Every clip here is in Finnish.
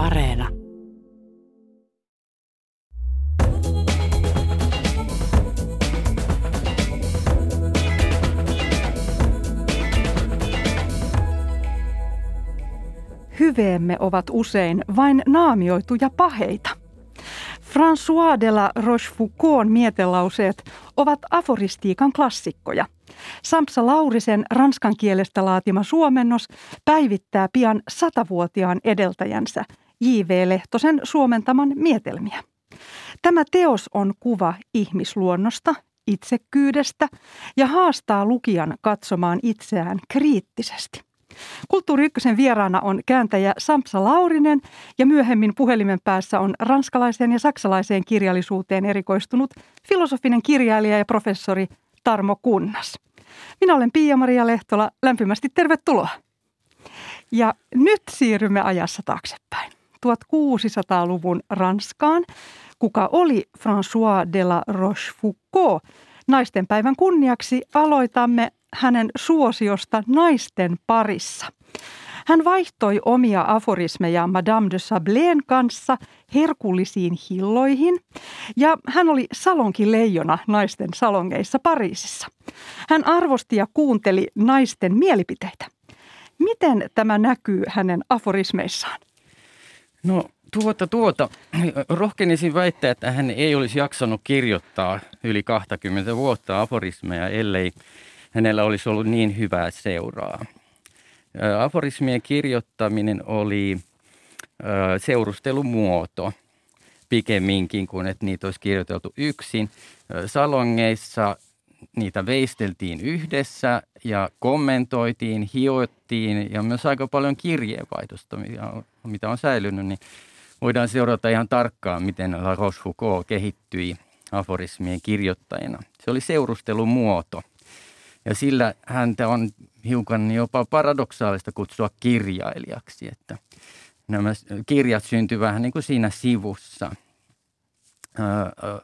Areena. Hyveemme ovat usein vain naamioituja paheita. François de la Rochefoucaultin mietelauseet ovat aforistiikan klassikkoja. Samsa Laurisen ranskan kielestä laatima suomennos päivittää pian satavuotiaan edeltäjänsä J.V. Lehtosen suomentaman mietelmiä. Tämä teos on kuva ihmisluonnosta, itsekyydestä ja haastaa lukijan katsomaan itseään kriittisesti. Kulttuuri Ykkösen vieraana on kääntäjä Samsa Laurinen ja myöhemmin puhelimen päässä on ranskalaiseen ja saksalaiseen kirjallisuuteen erikoistunut filosofinen kirjailija ja professori Tarmo Kunnas. Minä olen Pia-Maria Lehtola. Lämpimästi tervetuloa. Ja nyt siirrymme ajassa taaksepäin. 1600-luvun Ranskaan, kuka oli François de la Rochefoucauld. Naisten päivän kunniaksi aloitamme hänen suosiosta naisten parissa. Hän vaihtoi omia aforismeja Madame de Sableen kanssa herkullisiin hilloihin ja hän oli salonkin leijona naisten salongeissa Pariisissa. Hän arvosti ja kuunteli naisten mielipiteitä. Miten tämä näkyy hänen aforismeissaan? No tuota, tuota. Rohkenisin väittää, että hän ei olisi jaksanut kirjoittaa yli 20 vuotta aforismeja, ellei hänellä olisi ollut niin hyvää seuraa. Aforismien kirjoittaminen oli seurustelumuoto pikemminkin kuin että niitä olisi kirjoiteltu yksin. Salongeissa niitä veisteltiin yhdessä ja kommentoitiin, hiottiin ja myös aika paljon kirjeenvaihdosta, mitä on säilynyt, niin voidaan seurata ihan tarkkaan, miten La Rochefoucauld kehittyi aforismien kirjoittajana. Se oli seurustelumuoto. Ja sillä häntä on hiukan jopa paradoksaalista kutsua kirjailijaksi, että nämä kirjat syntyvät vähän niin kuin siinä sivussa.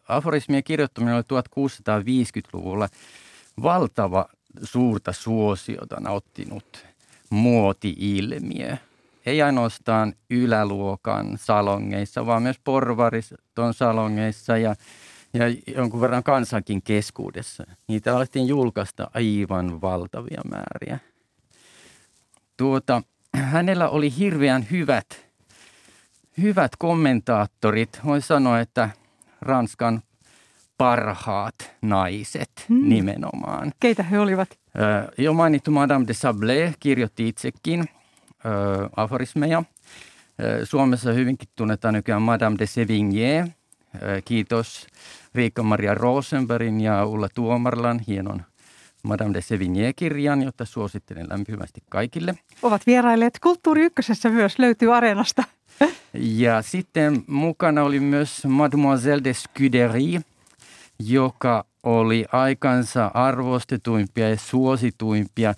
Aforismien kirjoittaminen oli 1650-luvulla valtava suurta suosiota nauttinut muoti-ilmiö. Ei ainoastaan yläluokan salongeissa, vaan myös porvariston salongeissa ja ja jonkun verran kansankin keskuudessa. Niitä alettiin julkaista aivan valtavia määriä. Tuota, hänellä oli hirveän hyvät, hyvät kommentaattorit. Voin sanoa, että Ranskan parhaat naiset hmm. nimenomaan. Keitä he olivat? jo mainittu Madame de Sablé kirjoitti itsekin aforismeja. Suomessa hyvinkin tunnetaan nykyään Madame de Sévigné. Kiitos Riikka-Maria Rosenbergin ja Ulla Tuomarlan hienon Madame de Sevigné-kirjan, jota suosittelen lämpimästi kaikille. Ovat vierailleet Kulttuuri Ykkösessä myös, löytyy Areenasta. Ja sitten mukana oli myös Mademoiselle de Scuderie, joka oli aikansa arvostetuimpia ja suosituimpia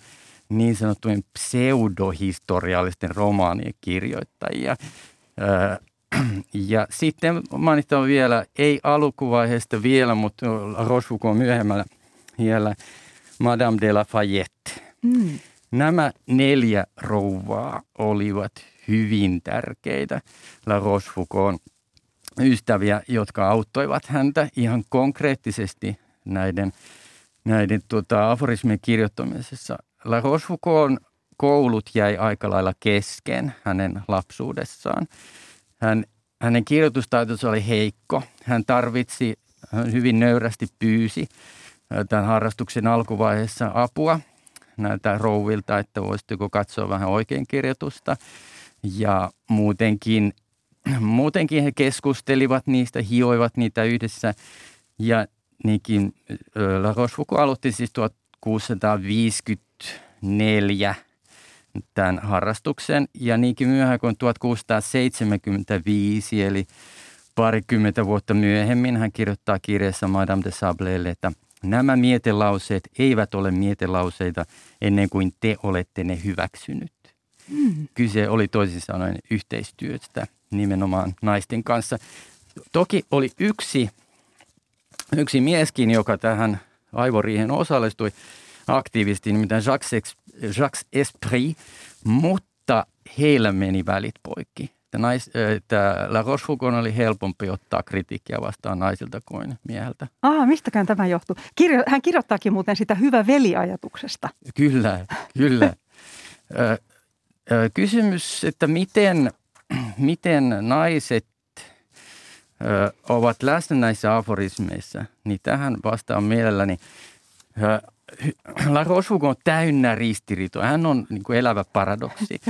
niin sanottujen pseudohistoriallisten romaanien kirjoittajia. Ja sitten mainitaan vielä, ei alkuvaiheesta vielä, mutta Rochefoucauld myöhemmällä vielä, Madame de la Fayette. Mm. Nämä neljä rouvaa olivat hyvin tärkeitä La Rochefoucauld ystäviä, jotka auttoivat häntä ihan konkreettisesti näiden, näiden tuota, aforismien kirjoittamisessa. La Rochefoucauld koulut jäi aika lailla kesken hänen lapsuudessaan. Hän, hänen kirjoitustaitonsa oli heikko. Hän tarvitsi, hän hyvin nöyrästi pyysi tämän harrastuksen alkuvaiheessa apua näiltä rouvilta, että voisitteko katsoa vähän oikein kirjoitusta. Ja muutenkin, muutenkin he keskustelivat niistä, hioivat niitä yhdessä. Ja niinkin La Rochefoucauld aloitti siis 1654 – tämän harrastuksen. Ja niinkin myöhään kuin 1675, eli parikymmentä vuotta myöhemmin, hän kirjoittaa kirjassa Madame de Sablelle, että nämä mietelauseet eivät ole mietelauseita ennen kuin te olette ne hyväksynyt. Mm. Kyse oli toisin sanoen yhteistyöstä nimenomaan naisten kanssa. Toki oli yksi, yksi mieskin, joka tähän aivoriihen osallistui aktiivisesti, nimittäin Jacques Jacques Esprit, mutta heillä meni välit poikki. Nais, että La Rochefoucauld oli helpompi ottaa kritiikkiä vastaan naisilta kuin mieheltä. Ah, mistäkään tämä johtuu? Kirjo, hän kirjoittaakin muuten sitä hyvä veliajatuksesta. Kyllä, kyllä. Kysymys, että miten, miten naiset ovat läsnä näissä aforismeissa, niin tähän vastaan mielelläni. La Rochefoucauld on täynnä ristiriitoja. Hän on niin kuin elävä paradoksi.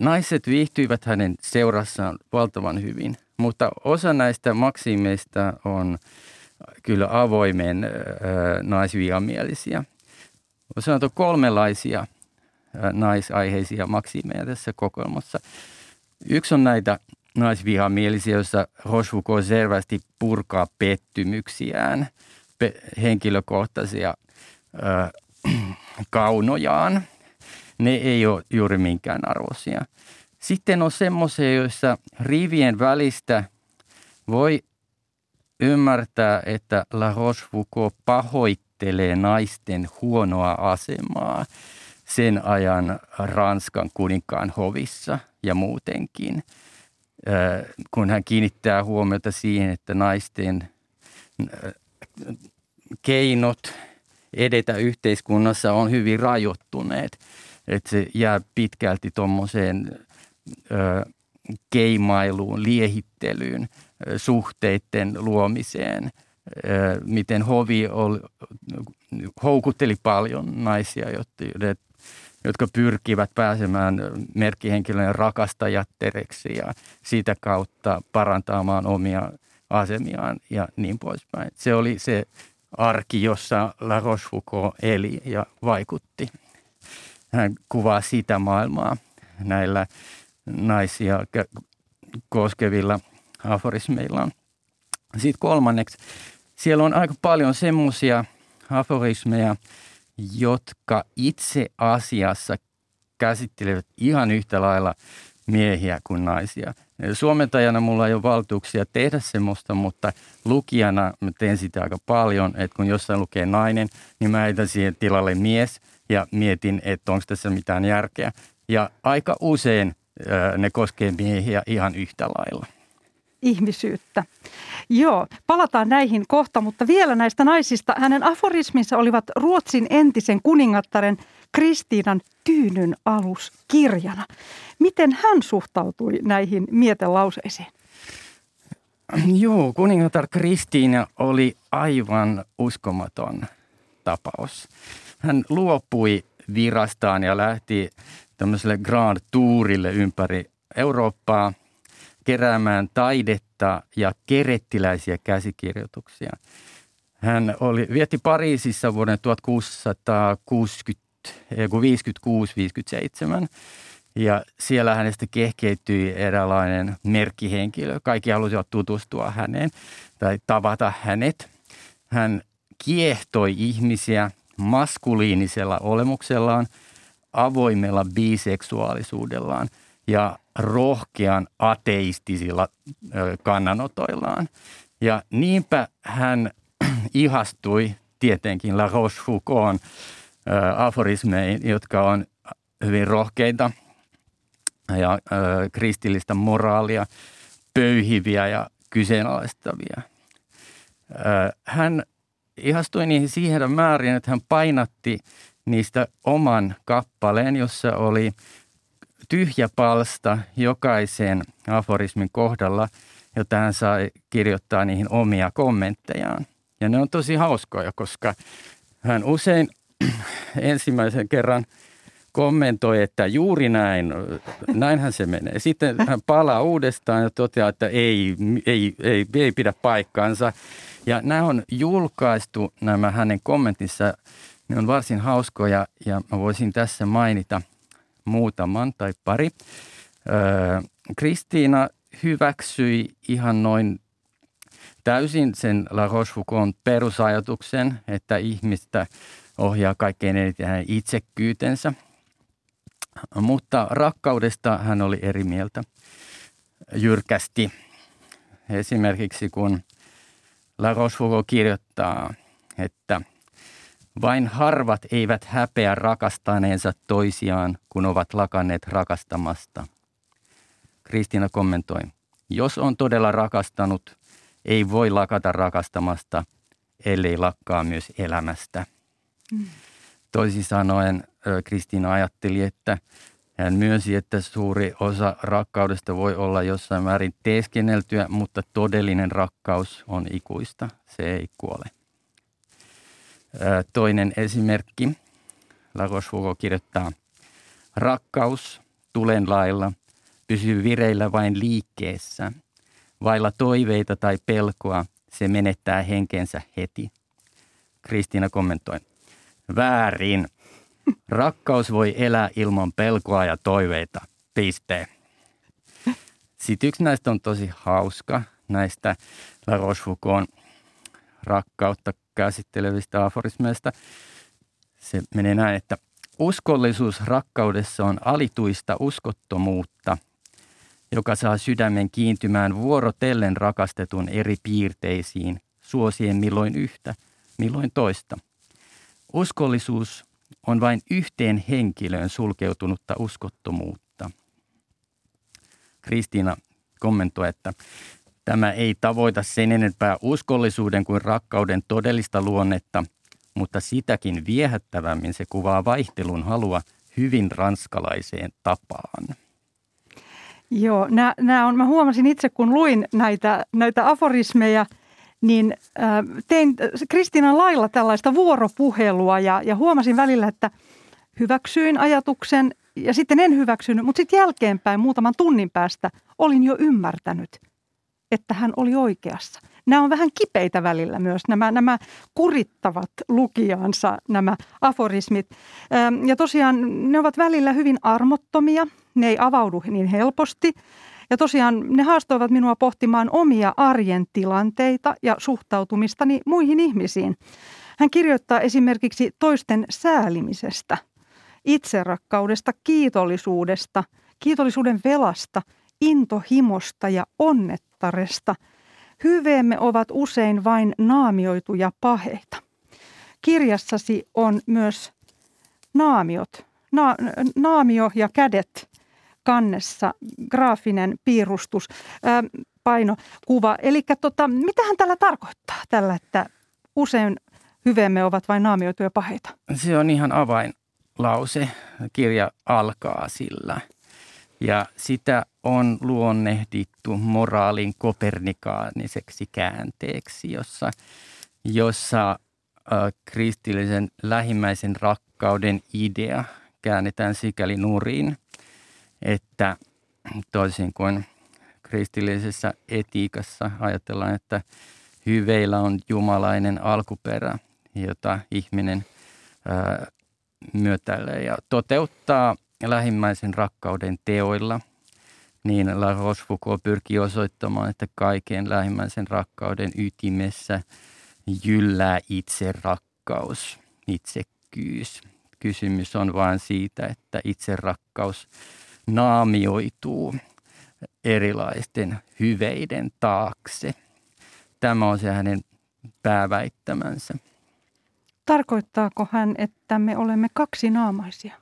Naiset viihtyivät hänen seurassaan valtavan hyvin, mutta osa näistä maksimeista on kyllä avoimen naisviamielisiä. Sanotaan kolmenlaisia naisaiheisia maksimeja tässä kokoelmassa. Yksi on näitä naisvihamielisiä, joissa Rochefoucauld selvästi purkaa pettymyksiään, pe- henkilökohtaisia ö, kaunojaan. Ne ei ole juuri minkään arvoisia. Sitten on semmoisia, joissa rivien välistä voi ymmärtää, että La Rochefoucauld pahoittelee naisten huonoa asemaa sen ajan Ranskan kuninkaan hovissa ja muutenkin – kun hän kiinnittää huomiota siihen, että naisten keinot edetä yhteiskunnassa on hyvin rajoittuneet. Että se jää pitkälti tuommoiseen keimailuun, liehittelyyn, suhteiden luomiseen, miten hovi oli, houkutteli paljon naisia, jotta jotka pyrkivät pääsemään merkkihenkilöiden rakastajattereksi ja siitä kautta parantamaan omia asemiaan ja niin poispäin. Se oli se arki, jossa La Rochefoucauld eli ja vaikutti. Hän kuvaa sitä maailmaa näillä naisia koskevilla aforismeillaan. Sitten kolmanneksi, siellä on aika paljon semmoisia aforismeja, jotka itse asiassa käsittelevät ihan yhtä lailla miehiä kuin naisia. Suomentajana mulla ei ole valtuuksia tehdä semmoista, mutta lukijana mä teen sitä aika paljon, että kun jossain lukee nainen, niin mä heitän siihen tilalle mies ja mietin, että onko tässä mitään järkeä. Ja aika usein ne koskee miehiä ihan yhtä lailla ihmisyyttä. Joo, palataan näihin kohta, mutta vielä näistä naisista. Hänen aforisminsa olivat Ruotsin entisen kuningattaren Kristiinan tyynyn aluskirjana. Miten hän suhtautui näihin mietelauseisiin? Joo, kuningatar Kristiina oli aivan uskomaton tapaus. Hän luopui virastaan ja lähti tämmöiselle Grand Tourille ympäri Eurooppaa – keräämään taidetta ja kerettiläisiä käsikirjoituksia. Hän oli, vietti Pariisissa vuoden 1660, 56-57 ja siellä hänestä kehkeytyi eräänlainen merkkihenkilö. Kaikki halusivat tutustua häneen tai tavata hänet. Hän kiehtoi ihmisiä maskuliinisella olemuksellaan, avoimella biseksuaalisuudellaan ja rohkean ateistisilla kannanotoillaan. Ja niinpä hän ihastui tietenkin La Rochefoucauld aforismeihin, jotka on hyvin rohkeita ja kristillistä moraalia pöyhiviä ja kyseenalaistavia. Hän ihastui niihin siihen määrin, että hän painatti niistä oman kappaleen, jossa oli – tyhjä palsta jokaisen aforismin kohdalla, jota hän sai kirjoittaa niihin omia kommenttejaan. Ja ne on tosi hauskoja, koska hän usein ensimmäisen kerran kommentoi, että juuri näin, näinhän se menee. Sitten hän palaa uudestaan ja toteaa, että ei, ei, ei, ei pidä paikkaansa. Ja nämä on julkaistu, nämä hänen kommentissa, ne on varsin hauskoja ja mä voisin tässä mainita – muutaman tai pari. Kristiina hyväksyi ihan noin täysin sen La Rochefoucauld perusajatuksen, että ihmistä ohjaa kaikkein eniten hänen itsekyytensä. Mutta rakkaudesta hän oli eri mieltä jyrkästi. Esimerkiksi kun La Rochefoucauld kirjoittaa, että – vain harvat eivät häpeä rakastaneensa toisiaan, kun ovat lakanneet rakastamasta. Kristiina kommentoi, jos on todella rakastanut, ei voi lakata rakastamasta, ellei lakkaa myös elämästä. Mm. Toisin sanoen Kristiina ajatteli, että hän myönsi, että suuri osa rakkaudesta voi olla jossain määrin teeskenneltyä, mutta todellinen rakkaus on ikuista. Se ei kuole. Toinen esimerkki. La Rochefoucauld kirjoittaa, rakkaus tulen lailla pysyy vireillä vain liikkeessä. Vailla toiveita tai pelkoa se menettää henkensä heti. Kristiina kommentoi, väärin. Rakkaus voi elää ilman pelkoa ja toiveita. Piste. Sitten yksi näistä on tosi hauska, näistä La Rochefoucauld rakkautta käsittelevistä aforismeista. Se menee näin, että uskollisuus rakkaudessa on alituista uskottomuutta, joka saa sydämen kiintymään vuorotellen rakastetun eri piirteisiin, suosien milloin yhtä, milloin toista. Uskollisuus on vain yhteen henkilöön sulkeutunutta uskottomuutta. Kristiina kommentoi, että tämä ei tavoita sen enempää uskollisuuden kuin rakkauden todellista luonnetta, mutta sitäkin viehättävämmin se kuvaa vaihtelun halua hyvin ranskalaiseen tapaan. Joo, nämä, nämä on, mä huomasin itse kun luin näitä, näitä aforismeja – niin äh, tein Kristiinan lailla tällaista vuoropuhelua ja, ja huomasin välillä, että hyväksyin ajatuksen ja sitten en hyväksynyt, mutta sitten jälkeenpäin muutaman tunnin päästä olin jo ymmärtänyt, että hän oli oikeassa. Nämä on vähän kipeitä välillä myös, nämä, nämä kurittavat lukijansa, nämä aforismit. Ja tosiaan ne ovat välillä hyvin armottomia, ne ei avaudu niin helposti – ja tosiaan ne haastoivat minua pohtimaan omia arjen tilanteita ja suhtautumistani muihin ihmisiin. Hän kirjoittaa esimerkiksi toisten säälimisestä, itserakkaudesta, kiitollisuudesta, kiitollisuuden velasta, intohimosta ja onnettaresta. Hyveemme ovat usein vain naamioituja paheita. Kirjassasi on myös naamiot, na, naamio ja kädet kannessa graafinen piirustus, ää, painokuva. Eli tota, mitähän tällä tarkoittaa tällä, että usein hyveemme ovat vain naamioituja paheita? Se on ihan avainlause. Kirja alkaa sillä. Ja sitä on luonnehdittu moraalin kopernikaaniseksi käänteeksi, jossa, jossa äh, kristillisen lähimmäisen rakkauden idea käännetään sikäli nurin, että toisin kuin kristillisessä etiikassa ajatellaan, että hyveillä on jumalainen alkuperä, jota ihminen ää, myötäilee ja toteuttaa lähimmäisen rakkauden teoilla, niin La Rochefoucauld pyrkii osoittamaan, että kaiken lähimmäisen rakkauden ytimessä jyllää itse rakkaus, itsekkyys. Kysymys on vain siitä, että itse rakkaus naamioituu erilaisten hyveiden taakse. Tämä on se hänen pääväittämänsä. Tarkoittaako hän, että me olemme kaksinaamaisia?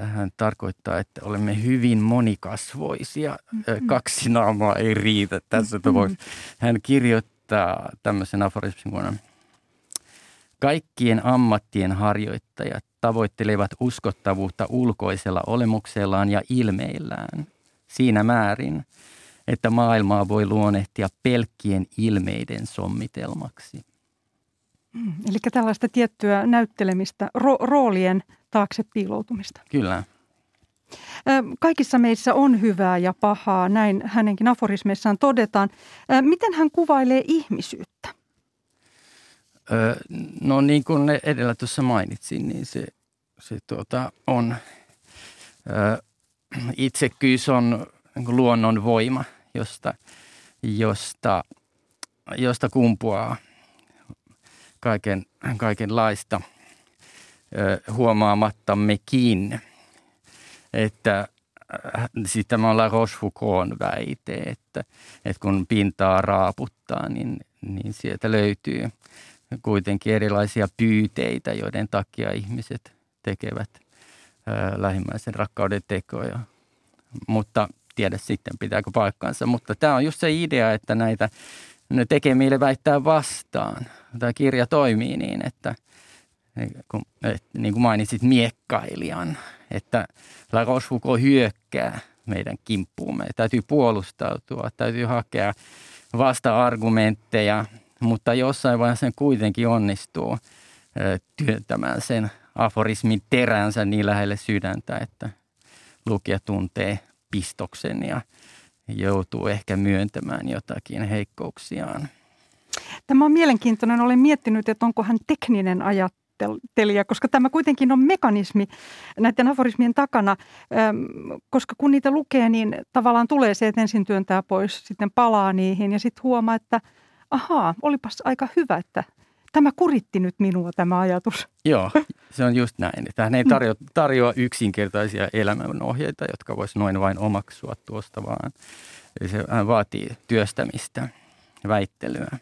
Hän tarkoittaa, että olemme hyvin monikasvoisia. Mm-hmm. Kaksi naamaa ei riitä tässä mm-hmm. Hän kirjoittaa tämmöisen aforismin vuonna. Kaikkien ammattien harjoittajat tavoittelevat uskottavuutta ulkoisella olemuksellaan ja ilmeillään siinä määrin, että maailmaa voi luonnehtia pelkkien ilmeiden sommitelmaksi. Mm, eli tällaista tiettyä näyttelemistä, ro- roolien taakse piiloutumista. Kyllä. Kaikissa meissä on hyvää ja pahaa, näin hänenkin aforismeissaan todetaan. Miten hän kuvailee ihmisyyttä? No niin kuin edellä tuossa mainitsin, niin se, se tuota, on, ö, itsekkyys on niin luonnon voima, josta, josta, josta kumpuaa kaiken, kaikenlaista huomaamattammekin. Että siis tämä on La Rochefoucauld väite, että, että kun pintaa raaputtaa, niin, niin sieltä löytyy – kuitenkin erilaisia pyyteitä, joiden takia ihmiset tekevät lähimmäisen rakkauden tekoja. Mutta tiedä sitten pitääkö paikkansa, mutta tämä on just se idea, että näitä ne tekee meille väittää vastaan. Tämä kirja toimii niin, että kun, et, niin kuin mainitsit miekkailijan, että La Rochefoucauld hyökkää meidän kimppuumme. Täytyy puolustautua, täytyy hakea vasta-argumentteja, mutta jossain vaiheessa sen kuitenkin onnistuu työntämään sen aforismin teränsä niin lähelle sydäntä, että lukija tuntee pistoksen ja joutuu ehkä myöntämään jotakin heikkouksiaan. Tämä on mielenkiintoinen. Olen miettinyt, että onko hän tekninen ajattelija, koska tämä kuitenkin on mekanismi näiden aforismien takana, koska kun niitä lukee, niin tavallaan tulee se, että ensin työntää pois, sitten palaa niihin ja sitten huomaa, että ahaa, olipas aika hyvä, että tämä kuritti nyt minua tämä ajatus. Joo, se on just näin. Että hän ei tarjoa, tarjoa yksinkertaisia elämänohjeita, jotka voisi noin vain omaksua tuosta, vaan se vaatii työstämistä, väittelyä.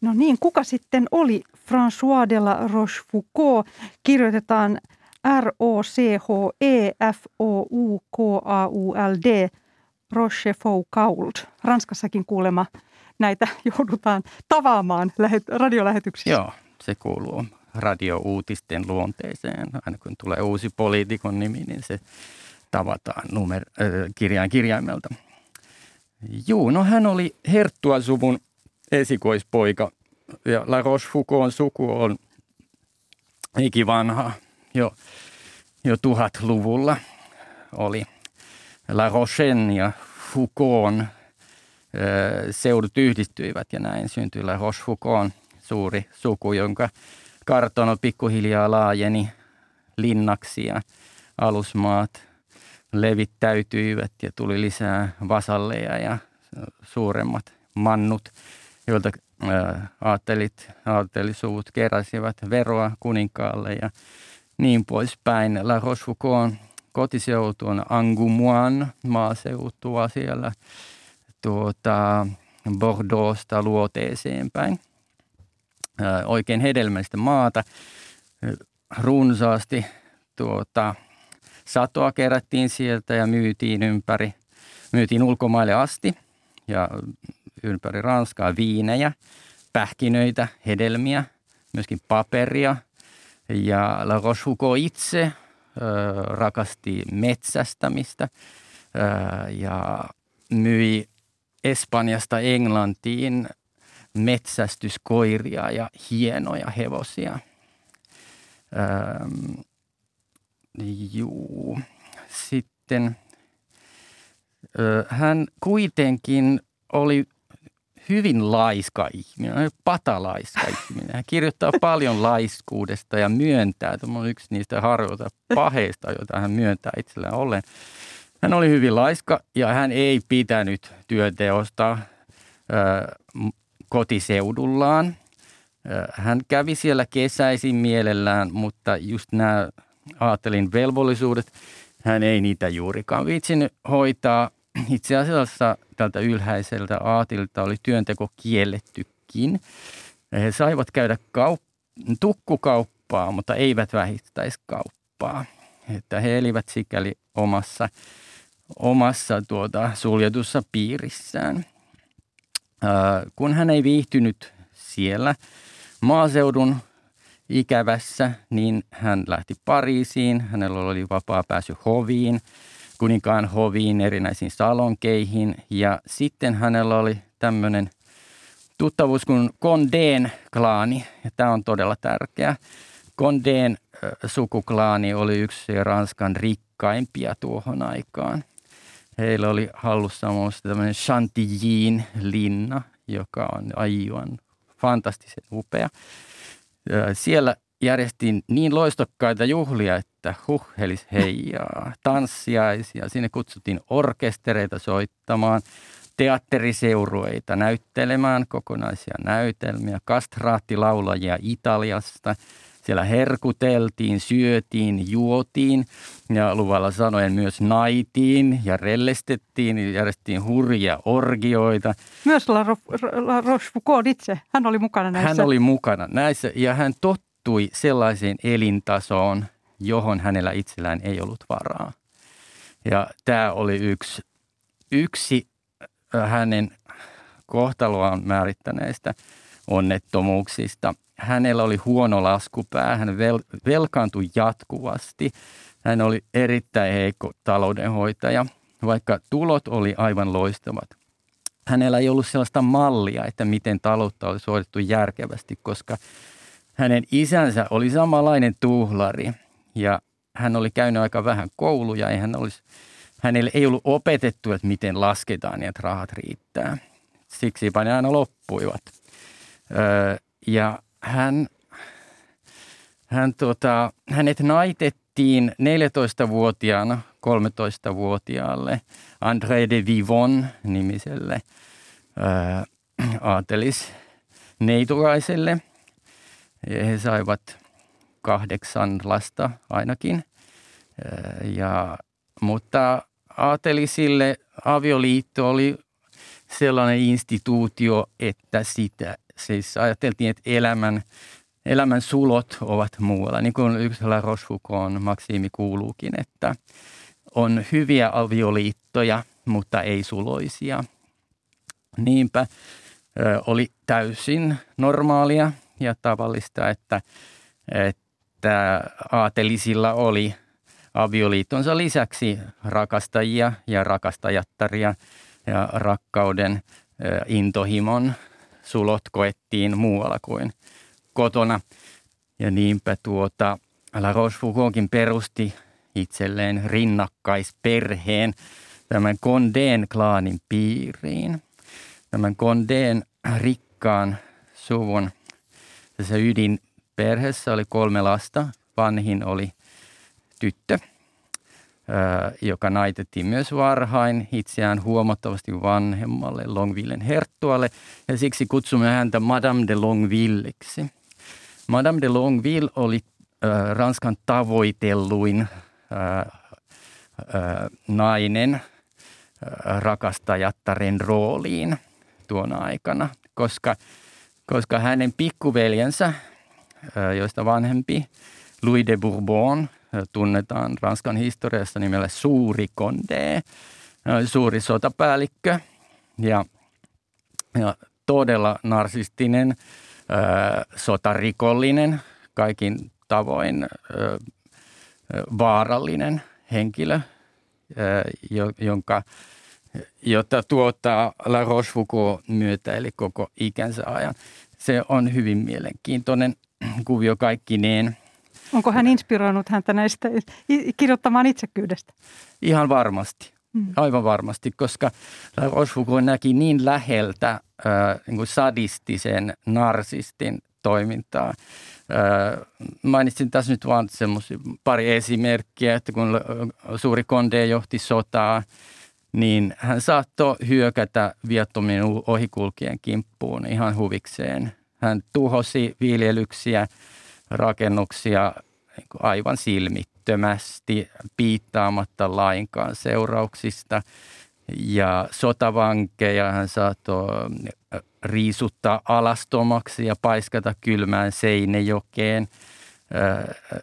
No niin, kuka sitten oli François de la Rochefoucauld? Kirjoitetaan R-O-C-H-E-F-O-U-K-A-U-L-D, Rochefoucauld. Ranskassakin kuulema näitä joudutaan tavaamaan radiolähetyksissä. Joo, se kuuluu radiouutisten luonteeseen. Aina kun tulee uusi poliitikon nimi, niin se tavataan numer, äh, kirjain kirjaimelta. Juu, no hän oli Herttua-suvun esikoispoika ja La Rochefoucaultin suku on ikivanha. Jo, jo tuhatluvulla oli La Rochen ja Foucaultin seudut yhdistyivät ja näin syntyi La Rochefoucauld, suuri suku, jonka kartano pikkuhiljaa laajeni linnaksi ja alusmaat levittäytyivät ja tuli lisää vasalleja ja suuremmat mannut, joilta aattelit, aattelisuut keräsivät veroa kuninkaalle ja niin poispäin. La Rochefoucauld kotiseutu on Angumuan maaseutua siellä tuota, Bordeauxsta luoteeseen päin. Oikein hedelmällistä maata, runsaasti tuota, satoa kerättiin sieltä ja myytiin ympäri, myytiin ulkomaille asti ja ympäri Ranskaa viinejä, pähkinöitä, hedelmiä, myöskin paperia. Ja La Rochefoucauld itse ö, rakasti metsästämistä ö, ja myi Espanjasta Englantiin metsästyskoiria ja hienoja hevosia. Ähm, juu. Sitten ö, hän kuitenkin oli hyvin laiska ihminen, patalaiska ihminen. Hän kirjoittaa paljon laiskuudesta ja myöntää, että on yksi niistä harvoista paheista, joita hän myöntää itsellään ollen. Hän oli hyvin laiska ja hän ei pitänyt työnteosta kotiseudullaan. Hän kävi siellä kesäisin mielellään, mutta just nämä ajattelin velvollisuudet, hän ei niitä juurikaan viitsinyt hoitaa. Itse asiassa tältä ylhäiseltä aatilta oli työnteko kiellettykin. He saivat käydä kaup- tukkukauppaa, mutta eivät vähittäiskauppaa. Että he elivät sikäli omassa omassa tuota, suljetussa piirissään. Ää, kun hän ei viihtynyt siellä maaseudun ikävässä, niin hän lähti Pariisiin. Hänellä oli vapaa pääsy hoviin, kuninkaan hoviin, erinäisiin salonkeihin. Ja sitten hänellä oli tämmöinen tuttavuus kuin Condén klaani, ja tämä on todella tärkeä. Condén sukuklaani oli yksi Ranskan rikkaimpia tuohon aikaan. Heillä oli hallussa muista tämmöinen Chantillin linna, joka on aivan fantastisen upea. Siellä järjestiin niin loistokkaita juhlia, että huhhelis heijaa, tanssiaisia. Sinne kutsuttiin orkestereita soittamaan, teatteriseurueita näyttelemään kokonaisia näytelmiä, kastraattilaulajia Italiasta – siellä herkuteltiin, syötiin, juotiin ja luvalla sanoen myös naitiin ja rellestettiin ja järjestettiin hurjia orgioita. Myös La, La Rochefoucauld itse, hän oli mukana näissä. Hän oli mukana näissä ja hän tottui sellaiseen elintasoon, johon hänellä itsellään ei ollut varaa. Ja tämä oli yksi yksi hänen kohtaloaan määrittäneistä onnettomuuksista. Hänellä oli huono laskupää, hän vel- velkaantui jatkuvasti. Hän oli erittäin heikko taloudenhoitaja, vaikka tulot oli aivan loistavat. Hänellä ei ollut sellaista mallia, että miten taloutta olisi hoidettu järkevästi, koska hänen isänsä oli samanlainen tuhlari ja hän oli käynyt aika vähän kouluja. Ei hän olisi, hänelle ei ollut opetettu, että miten lasketaan niin, että rahat riittää. Siksi ne aina loppuivat. Öö, ja hän, hän tota, hänet naitettiin 14-vuotiaana 13-vuotiaalle André de Vivon nimiselle ää, aatelis. He saivat kahdeksan lasta ainakin. Ja, mutta aatelisille avioliitto oli sellainen instituutio, että sitä siis ajateltiin, että elämän, elämän sulot ovat muualla. Niin kuin yksillä Rochefoucauld maksiimi kuuluukin, että on hyviä avioliittoja, mutta ei suloisia. Niinpä oli täysin normaalia ja tavallista, että, että aatelisilla oli avioliittonsa lisäksi rakastajia ja rakastajattaria ja rakkauden intohimon sulot koettiin muualla kuin kotona. Ja niinpä tuota, La Rochefoucauldkin perusti itselleen rinnakkaisperheen tämän Condén klaanin piiriin. Tämän Condén rikkaan suvun tässä ydinperheessä oli kolme lasta. Vanhin oli tyttö, joka naitettiin myös varhain itseään huomattavasti vanhemmalle Longvillen herttualle ja siksi kutsumme häntä Madame de Longvilleksi. Madame de Longville oli Ranskan tavoitelluin nainen rakastajattaren rooliin tuona aikana, koska, koska hänen pikkuveljensä, joista vanhempi Louis de Bourbon tunnetaan Ranskan historiassa nimellä Suuri Condé, suuri sotapäällikkö ja, ja todella narsistinen, sotarikollinen, kaikin tavoin vaarallinen henkilö, jonka, jota tuottaa La Rochefoucauld myötä, eli koko ikänsä ajan. Se on hyvin mielenkiintoinen kuvio kaikkineen. Onko hän inspiroinut häntä näistä kirjoittamaan itsekyydestä? Ihan varmasti. Mm. Aivan varmasti, koska La Rochefoucauld näki niin läheltä äh, niin kuin sadistisen narsistin toimintaa. Mainitsin tässä nyt vain pari esimerkkiä, että kun suuri konde johti sotaa, niin hän saattoi hyökätä viattomien ohikulkien kimppuun ihan huvikseen. Hän tuhosi viljelyksiä, rakennuksia niin aivan silmittömästi, piittaamatta lainkaan seurauksista. Ja sotavankeja hän saattoi riisuttaa alastomaksi ja paiskata kylmään Seinejokeen.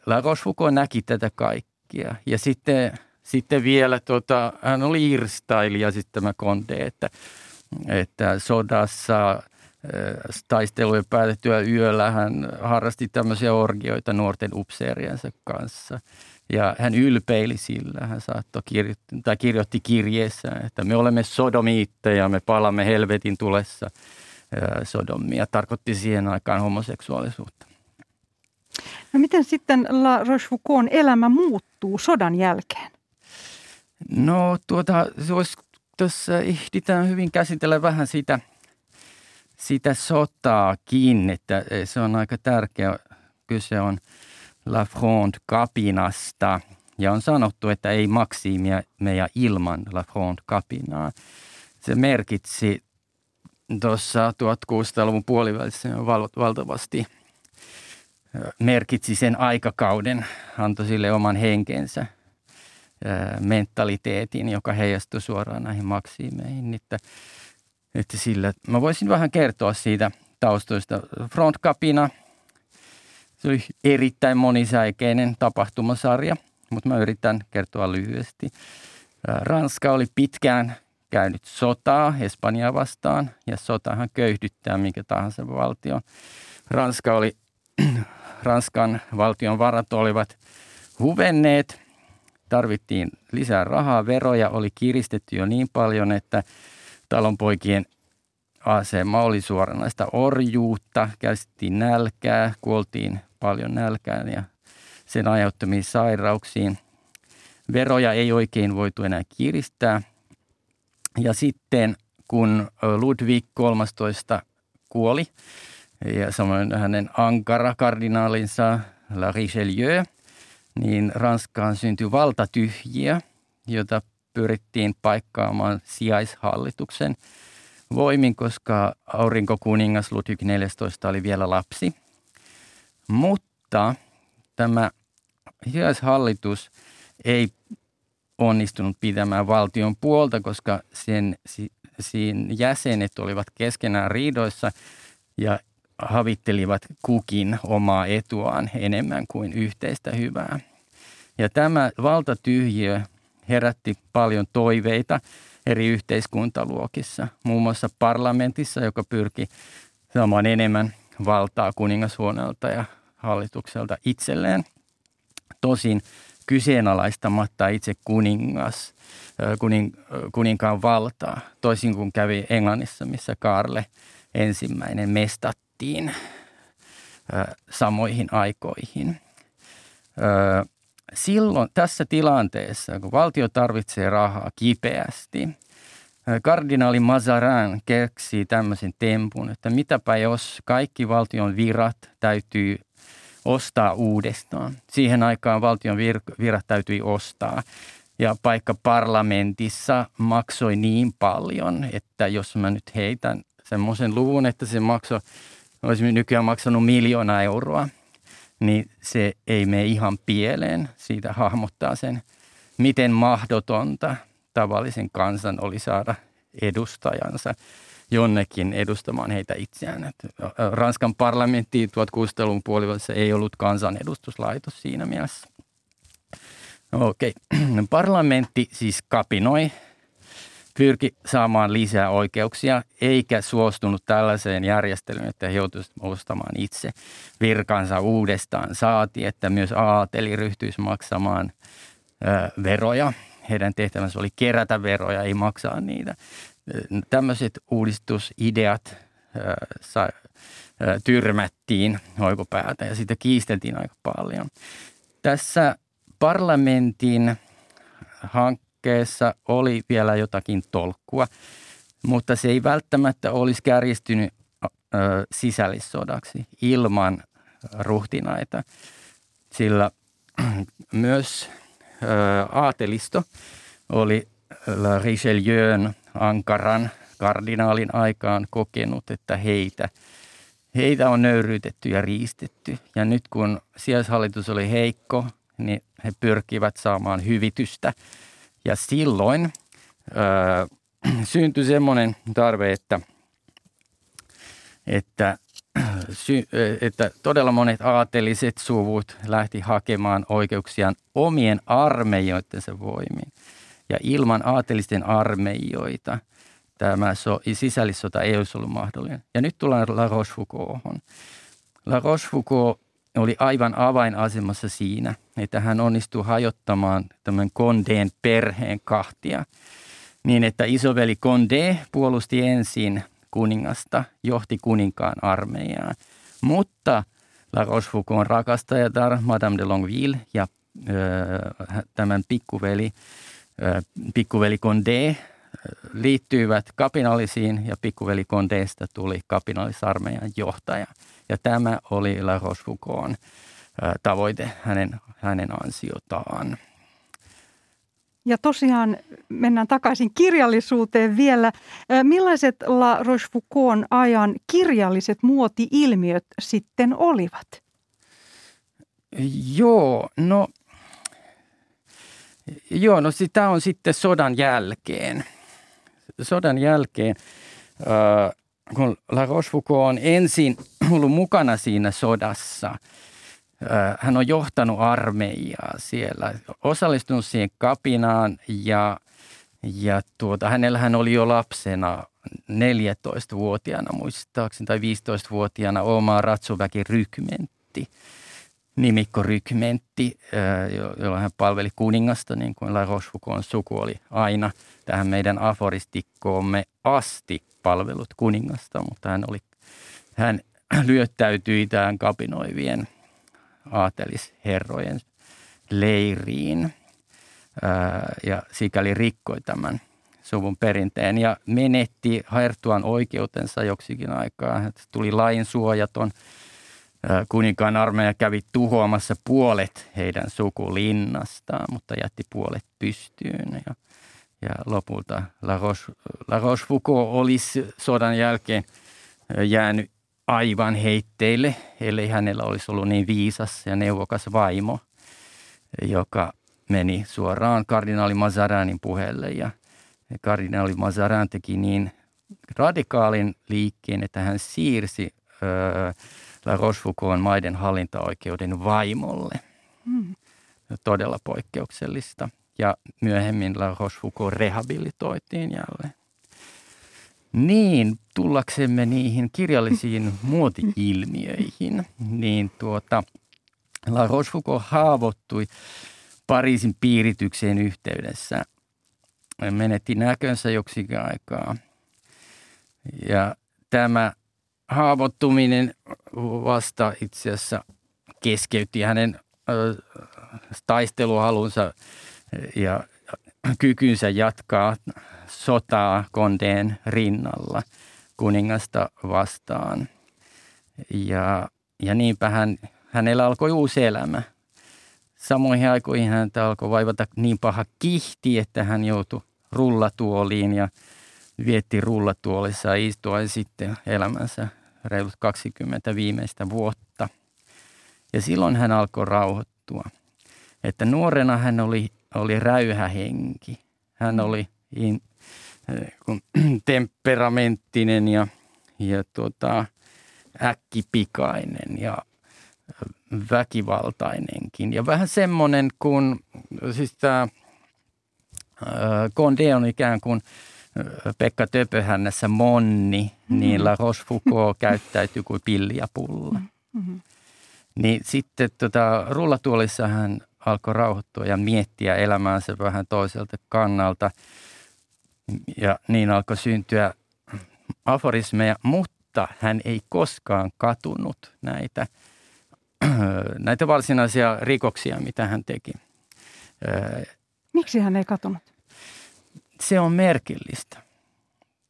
La Rochefoucauld näki tätä kaikkia. Ja sitten, sitten vielä, tota, hän oli irstailija sitten tämä Konde, että, että sodassa taistelujen päätettyä yöllä hän harrasti tämmöisiä orgioita nuorten upseeriensa kanssa. Ja hän ylpeili sillä, hän saattoi kirjoitti, tai kirjoitti kirjeessä, että me olemme sodomiitteja, me palamme helvetin tulessa – sodomia tarkoitti siihen aikaan homoseksuaalisuutta. No miten sitten La Rochefoucaultin elämä muuttuu sodan jälkeen? No tuota, se olisi, tuossa ehditään hyvin käsitellä vähän sitä, sitä sotaakin, että se on aika tärkeä. Kyse on La Fronde kapinasta ja on sanottu, että ei maksiimia meidän ilman La Fronde kapinaa. Se merkitsi tuossa 1600-luvun puolivälissä valtavasti merkitsi sen aikakauden, antoi sille oman henkensä, mentaliteetin, joka heijastui suoraan näihin maksiimeihin. Että, että sillä, mä voisin vähän kertoa siitä taustoista. Frontkapina, se oli erittäin monisäikeinen tapahtumasarja, mutta mä yritän kertoa lyhyesti. Ranska oli pitkään käynyt sotaa Espanjaa vastaan ja sotahan köyhdyttää minkä tahansa valtio. Ranska oli, Ranskan valtion varat olivat huvenneet, tarvittiin lisää rahaa, veroja oli kiristetty jo niin paljon, että talonpoikien asema oli suoranaista orjuutta, käsittiin nälkää, kuoltiin paljon nälkään ja sen aiheuttamiin sairauksiin. Veroja ei oikein voitu enää kiristää. Ja sitten kun Ludwig 13 kuoli ja samoin hänen ankara kardinaalinsa La Richelieu, niin Ranskaan syntyi valtatyhjiä, jota pyrittiin paikkaamaan sijaishallituksen voimin, koska aurinkokuningas Ludwig 14 oli vielä lapsi. Mutta tämä sijaishallitus ei onnistunut pitämään valtion puolta, koska sen, sen jäsenet olivat keskenään riidoissa ja havittelivat kukin omaa etuaan enemmän kuin yhteistä hyvää. Ja tämä valtatyhjiö herätti paljon toiveita eri yhteiskuntaluokissa, muun muassa parlamentissa, joka pyrki saamaan enemmän valtaa kuningashuoneelta ja hallitukselta itselleen. Tosin kyseenalaistamatta itse kuningas, kuning, kuninkaan valtaa, toisin kuin kävi Englannissa, missä Karle ensimmäinen mestattiin samoihin aikoihin. Silloin tässä tilanteessa, kun valtio tarvitsee rahaa kipeästi, kardinaali Mazarin keksi tämmöisen tempun, että mitäpä jos kaikki valtion virat täytyy ostaa uudestaan. Siihen aikaan valtion vir- virat täytyi ostaa. Ja paikka parlamentissa maksoi niin paljon, että jos mä nyt heitän semmoisen luvun, että se maksoi, olisi nykyään maksanut miljoona euroa, niin se ei mene ihan pieleen. Siitä hahmottaa sen, miten mahdotonta tavallisen kansan oli saada edustajansa jonnekin edustamaan heitä itseään. Ranskan parlamentti 1600-luvun puolivälissä ei ollut kansanedustuslaitos siinä mielessä. Okei, parlamentti siis kapinoi, pyrki saamaan lisää oikeuksia, eikä suostunut tällaiseen järjestelyyn, että he joutuisivat ostamaan itse virkansa uudestaan. Saati, että myös aateli ryhtyisi maksamaan ö, veroja. Heidän tehtävänsä oli kerätä veroja, ei maksaa niitä tämmöiset uudistusideat sa, tyrmättiin oikopäätä ja sitä kiisteltiin aika paljon. Tässä parlamentin hankkeessa oli vielä jotakin tolkkua, mutta se ei välttämättä olisi kärjistynyt sisällissodaksi ilman ruhtinaita, sillä myös aatelisto oli Richelieun Ankaran kardinaalin aikaan kokenut, että heitä, heitä on nöyryytetty ja riistetty. Ja nyt kun sijaishallitus oli heikko, niin he pyrkivät saamaan hyvitystä. Ja silloin ö, syntyi semmoinen tarve, että, että, sy, että todella monet aateliset suvut lähti hakemaan oikeuksiaan omien armeijoittensa voimin. Ja ilman aatelisten armeijoita tämä so, sisällissota ei olisi ollut mahdollinen. Ja nyt tullaan La Rochefoucauldhon. La Rochefoucauld oli aivan avainasemassa siinä, että hän onnistui hajottamaan tämän Condeen perheen kahtia niin, että isoveli Condé puolusti ensin kuningasta, johti kuninkaan armeijaa. Mutta La Rochefoucauldin rakastajatar Madame de Longueville ja ö, tämän pikkuveli pikkuveli Condé liittyivät kapinallisiin ja pikkuveli Condésta tuli kapinallisarmeijan johtaja. Ja tämä oli La Rochefoucauldin tavoite hänen, hänen ansiotaan. Ja tosiaan mennään takaisin kirjallisuuteen vielä. Millaiset La Rochefoucauldin ajan kirjalliset muoti-ilmiöt sitten olivat? Joo, no Joo, no sitä on sitten sodan jälkeen. Sodan jälkeen, äh, kun La Rochefoucauld on ensin ollut mukana siinä sodassa, hän on johtanut armeijaa siellä, osallistunut siihen kapinaan ja Ja tuota, hänellähän oli jo lapsena 14-vuotiaana muistaakseni tai 15-vuotiaana oma ratsuväki rykmentti, nimikkorykmentti, jolla hän palveli kuningasta, niin kuin La Rochefoucauld suku oli aina tähän meidän aforistikkoomme asti palvelut kuningasta, mutta hän, oli, hän lyöttäytyi tähän kapinoivien aatelisherrojen leiriin ja sikäli rikkoi tämän suvun perinteen ja menetti Hertuan oikeutensa joksikin aikaa. Tuli lain suojaton. Kuninkaan armeija kävi tuhoamassa puolet heidän sukulinnastaan, mutta jätti puolet pystyyn. Ja, ja lopulta La, Roche, La Rochefoucauld olisi sodan jälkeen jäänyt aivan heitteille, ellei hänellä olisi ollut niin viisas ja neuvokas vaimo, joka meni suoraan kardinaali Mazaranin puheelle ja kardinaali Mazaran teki niin radikaalin liikkeen, että hän siirsi öö, La Rochefoucauld maiden hallintaoikeuden vaimolle. Mm. Todella poikkeuksellista. Ja myöhemmin La Rochefoucauld rehabilitoitiin jälleen. Niin, tullaksemme niihin kirjallisiin muoti-ilmiöihin, niin tuota, La Rochefoucauld haavoittui Pariisin piiritykseen yhteydessä. Menetti näkönsä joksikin aikaa. Ja tämä haavoittuminen vasta itse asiassa keskeytti hänen taisteluhalunsa ja kykynsä jatkaa sotaa Kondeen rinnalla kuningasta vastaan. Ja, ja niinpä hän, hänellä alkoi uusi elämä. Samoihin aikoihin häntä alkoi vaivata niin paha kihti, että hän joutui rullatuoliin ja vietti rullatuolissa istua sitten elämänsä reilut 20 viimeistä vuotta. Ja silloin hän alkoi rauhoittua. Että nuorena hän oli, oli räyhähenki. Hän oli in, temperamenttinen ja, ja tuota, äkkipikainen ja väkivaltainenkin. Ja vähän semmoinen kuin, siis tämä Condé on ikään kuin Pekka Töpöhännässä monni, mm-hmm. niin La Rochefoucauld käyttäytyy kuin pilliapulla. Mm-hmm. Niin sitten tota, rullatuolissa hän alkoi rauhoittua ja miettiä elämäänsä vähän toiselta kannalta – ja niin alkoi syntyä aforismeja, mutta hän ei koskaan katunut näitä, näitä varsinaisia rikoksia, mitä hän teki. Miksi hän ei katunut? Se on merkillistä.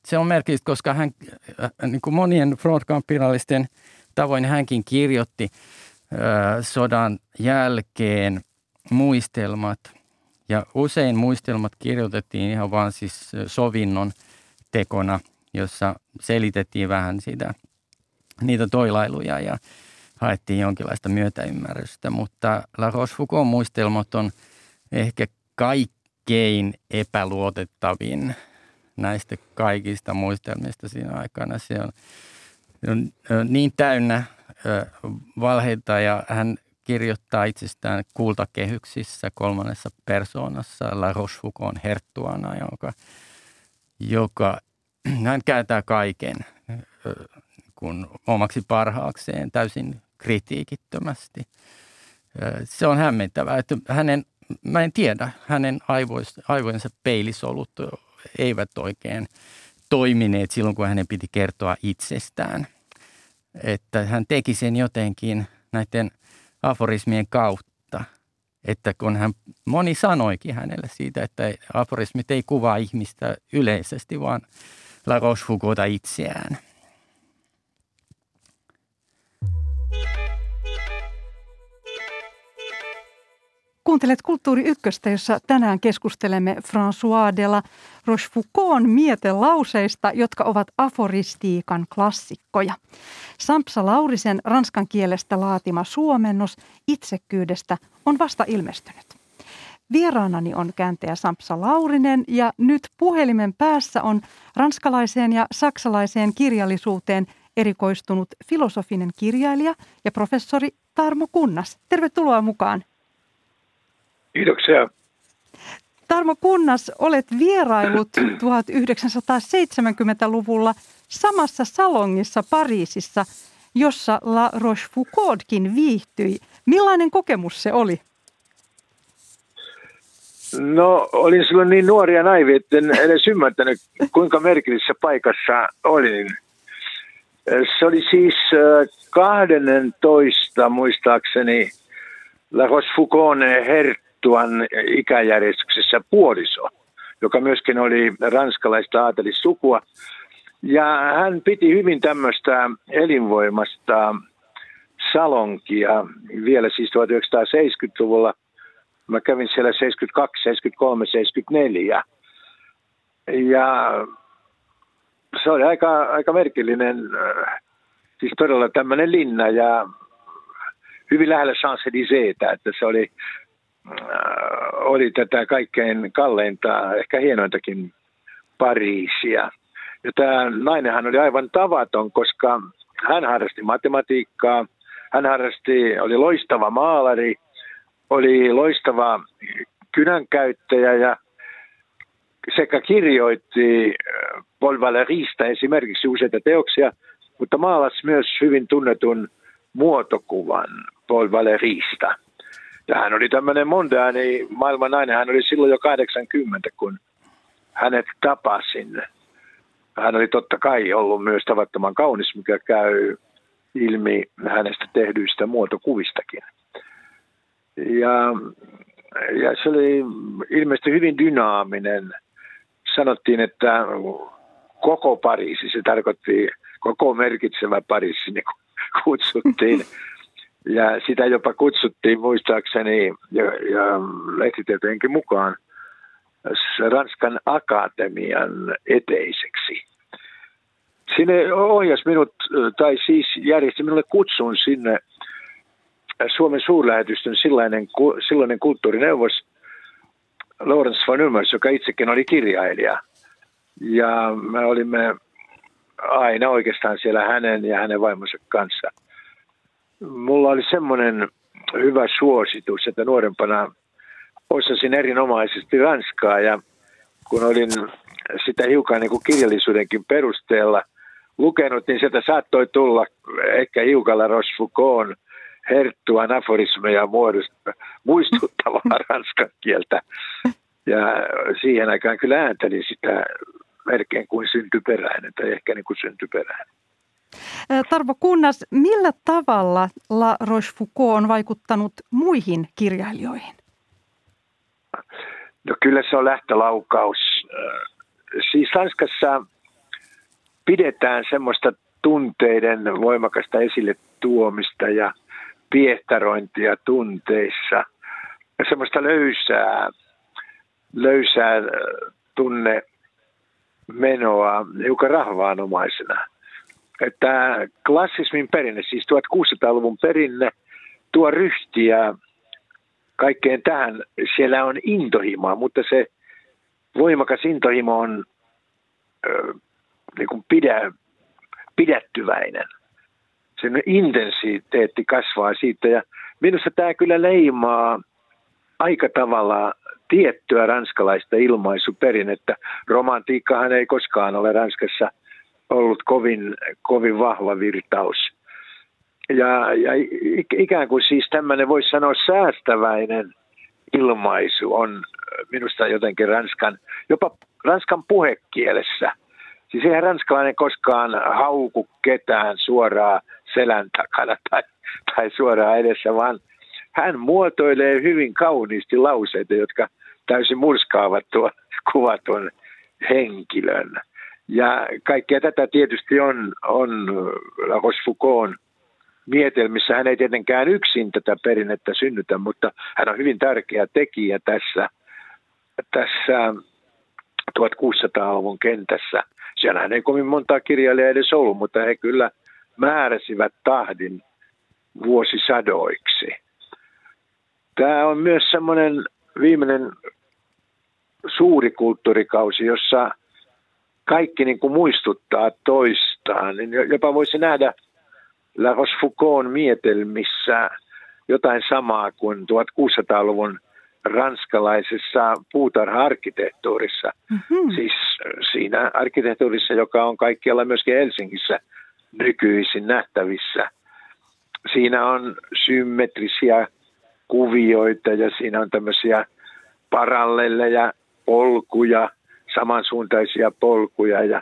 Se on merkillistä, koska hän, niin kuin monien frontkampinalisten tavoin, hänkin kirjoitti sodan jälkeen muistelmat – ja usein muistelmat kirjoitettiin ihan vaan siis sovinnon tekona, jossa selitettiin vähän sitä, niitä toilailuja ja haettiin jonkinlaista myötäymmärrystä. Mutta La Rochefoucauld muistelmat on ehkä kaikkein epäluotettavin näistä kaikista muistelmista siinä aikana. Se on, on niin täynnä valheita ja hän kirjoittaa itsestään kultakehyksissä kolmannessa persoonassa La Rochefoucauld herttuana, joka, joka hän kääntää kaiken kun omaksi parhaakseen täysin kritiikittömästi. Se on hämmentävää, että hänen, mä en tiedä, hänen aivois, aivojensa peilisolut eivät oikein toimineet silloin, kun hänen piti kertoa itsestään. Että hän teki sen jotenkin näiden – aforismien kautta. Että kun hän, moni sanoikin hänelle siitä, että aforismit ei kuvaa ihmistä yleisesti, vaan La Rochefoucaulta itseään. Kuuntelet Kulttuuri Ykköstä, jossa tänään keskustelemme François de la Rochefoucaultin mietelauseista, jotka ovat aforistiikan klassikkoja. Sampsa Laurisen ranskan kielestä laatima suomennos itsekyydestä on vasta ilmestynyt. Vieraanani on kääntäjä Sampsa Laurinen ja nyt puhelimen päässä on ranskalaiseen ja saksalaiseen kirjallisuuteen erikoistunut filosofinen kirjailija ja professori Tarmo Kunnas. Tervetuloa mukaan. Kiitoksia. Tarmo Kunnas, olet vierailut 1970-luvulla samassa salongissa Pariisissa, jossa La Rochefoucauldkin viihtyi. Millainen kokemus se oli? No, olin silloin niin nuori ja naivi, että en edes ymmärtänyt, kuinka merkillisessä paikassa olin. Se oli siis 12 muistaakseni La Rochefoucauld Herttuan ikäjärjestyksessä puoliso, joka myöskin oli ranskalaista aatelissukua. Ja hän piti hyvin tämmöistä elinvoimasta salonkia vielä siis 1970-luvulla. Mä kävin siellä 72, 73, 74. Ja se oli aika, aika merkillinen, äh, siis todella tämmöinen linna ja hyvin lähellä Champs-Élysées, että se oli, oli tätä kaikkein kalleinta, ehkä hienointakin Pariisia. Ja tämä nainenhan oli aivan tavaton, koska hän harrasti matematiikkaa, hän harrasti, oli loistava maalari, oli loistava kynänkäyttäjä ja sekä kirjoitti äh, Paul Valerista esimerkiksi useita teoksia, mutta maalasi myös hyvin tunnetun muotokuvan Paul Valerista. Ja hän oli tämmöinen mondaani maailman nainen. Hän oli silloin jo 80, kun hänet tapasin. Hän oli totta kai ollut myös tavattoman kaunis, mikä käy ilmi hänestä tehdyistä muotokuvistakin. Ja, ja se oli ilmeisesti hyvin dynaaminen. Sanottiin, että koko Pariisi, se tarkoitti koko merkitsevä Pariisi, niin kutsuttiin. Ja sitä jopa kutsuttiin muistaakseni ja, ja lehtitietojenkin mukaan Ranskan akatemian eteiseksi. Sinne ohjas minut, tai siis järjesti minulle kutsun sinne Suomen suurlähetystön sillainen, silloinen kulttuurineuvos Lawrence van Ummers, joka itsekin oli kirjailija. Ja me olimme aina oikeastaan siellä hänen ja hänen vaimonsa kanssa. Mulla oli semmoinen hyvä suositus, että nuorempana osasin erinomaisesti ranskaa ja kun olin sitä hiukan niin kuin kirjallisuudenkin perusteella lukenut, niin sieltä saattoi tulla ehkä hiukalla Rochefoucauld herttuan aforismeja muodosta, muistuttavaa ranskan kieltä. Ja siihen aikaan kyllä ääntelin sitä melkein kuin syntyperäinen tai ehkä niin kuin syntyperäinen. Tarvo Kunnas, millä tavalla La Rochefoucauld on vaikuttanut muihin kirjailijoihin? No kyllä se on lähtölaukaus. Siis Ranskassa pidetään semmoista tunteiden voimakasta esille tuomista ja piehtarointia tunteissa. Semmoista löysää, löysää tunne menoa hiukan rahvaanomaisena. Että klassismin perinne, siis 1600-luvun perinne, tuo ryhtiä kaikkeen tähän. Siellä on intohimoa, mutta se voimakas intohimo on ö, niin kuin pidä, pidättyväinen. Sen intensiteetti kasvaa siitä ja minusta tämä kyllä leimaa aika tavalla tiettyä ranskalaista ilmaisuperinnettä. Romantiikkahan ei koskaan ole Ranskassa ollut kovin, kovin vahva virtaus. Ja, ja ikään kuin siis tämmöinen voisi sanoa säästäväinen ilmaisu on minusta jotenkin Ranskan, jopa Ranskan puhekielessä. Siis eihän ranskalainen koskaan hauku ketään suoraan selän takana tai, tai suoraan edessä, vaan hän muotoilee hyvin kauniisti lauseita, jotka täysin murskaavat tuon kuvatun henkilön. Ja kaikkea tätä tietysti on, on La Rochefoucauld mietelmissä. Hän ei tietenkään yksin tätä perinnettä synnytä, mutta hän on hyvin tärkeä tekijä tässä, tässä 1600-luvun kentässä. Siellähän ei kovin montaa kirjailijaa edes ollut, mutta he kyllä määräsivät tahdin vuosisadoiksi. Tämä on myös semmoinen viimeinen suuri kulttuurikausi, jossa kaikki niin kuin muistuttaa toistaan. Niin jopa voisi nähdä La Rochefoucauld mietelmissä jotain samaa kuin 1600-luvun ranskalaisessa puutarha-arkkitehtuurissa. Mm-hmm. Siis siinä arkkitehtuurissa, joka on kaikkialla myöskin Helsingissä nykyisin nähtävissä. Siinä on symmetrisiä kuvioita ja siinä on tämmöisiä parallelleja polkuja, samansuuntaisia polkuja ja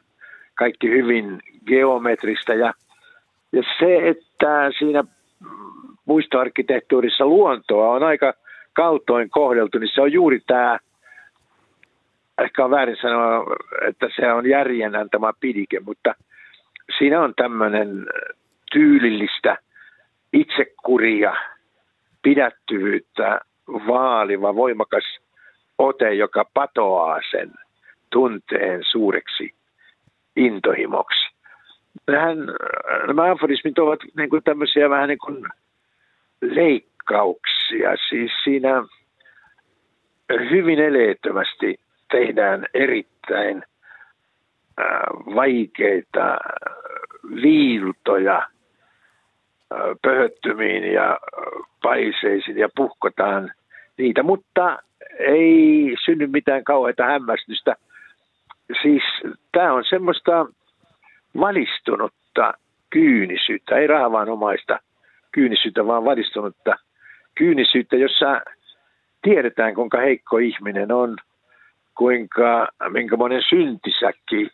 kaikki hyvin geometrista. Ja, ja se, että siinä muistoarkkitehtuurissa luontoa on aika kaltoin kohdeltu, niin se on juuri tämä, ehkä on väärin sanoa, että se on järjen antama pidike, mutta siinä on tämmöinen tyylillistä itsekuria, pidättyvyyttä vaaliva, voimakas ote, joka patoaa sen tunteen suureksi intohimoksi. Nähän, nämä aforismit ovat niin kuin tämmöisiä vähän niin kuin leikkauksia. Siis siinä hyvin eleettömästi tehdään erittäin vaikeita viiltoja pöhöttymiin ja paiseisiin ja puhkotaan niitä, mutta ei synny mitään kauheita hämmästystä. Siis tämä on semmoista valistunutta kyynisyyttä, ei rahavaanomaista kyynisyyttä, vaan valistunutta kyynisyyttä, jossa tiedetään, kuinka heikko ihminen on, kuinka, minkä monen syntisäkki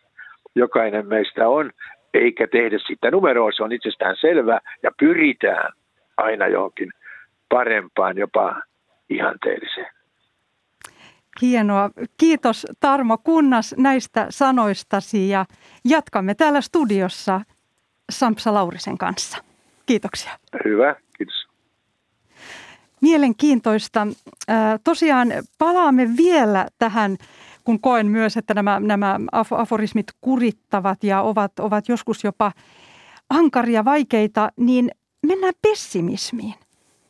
jokainen meistä on, eikä tehdä sitä numeroa, se on itsestään selvä ja pyritään aina johonkin parempaan, jopa ihanteelliseen. Hienoa. Kiitos Tarmo Kunnas näistä sanoistasi ja jatkamme täällä studiossa Sampsa Laurisen kanssa. Kiitoksia. Hyvä, kiitos. Mielenkiintoista. Tosiaan palaamme vielä tähän, kun koen myös, että nämä, nämä aforismit kurittavat ja ovat, ovat joskus jopa ankaria, vaikeita, niin mennään pessimismiin.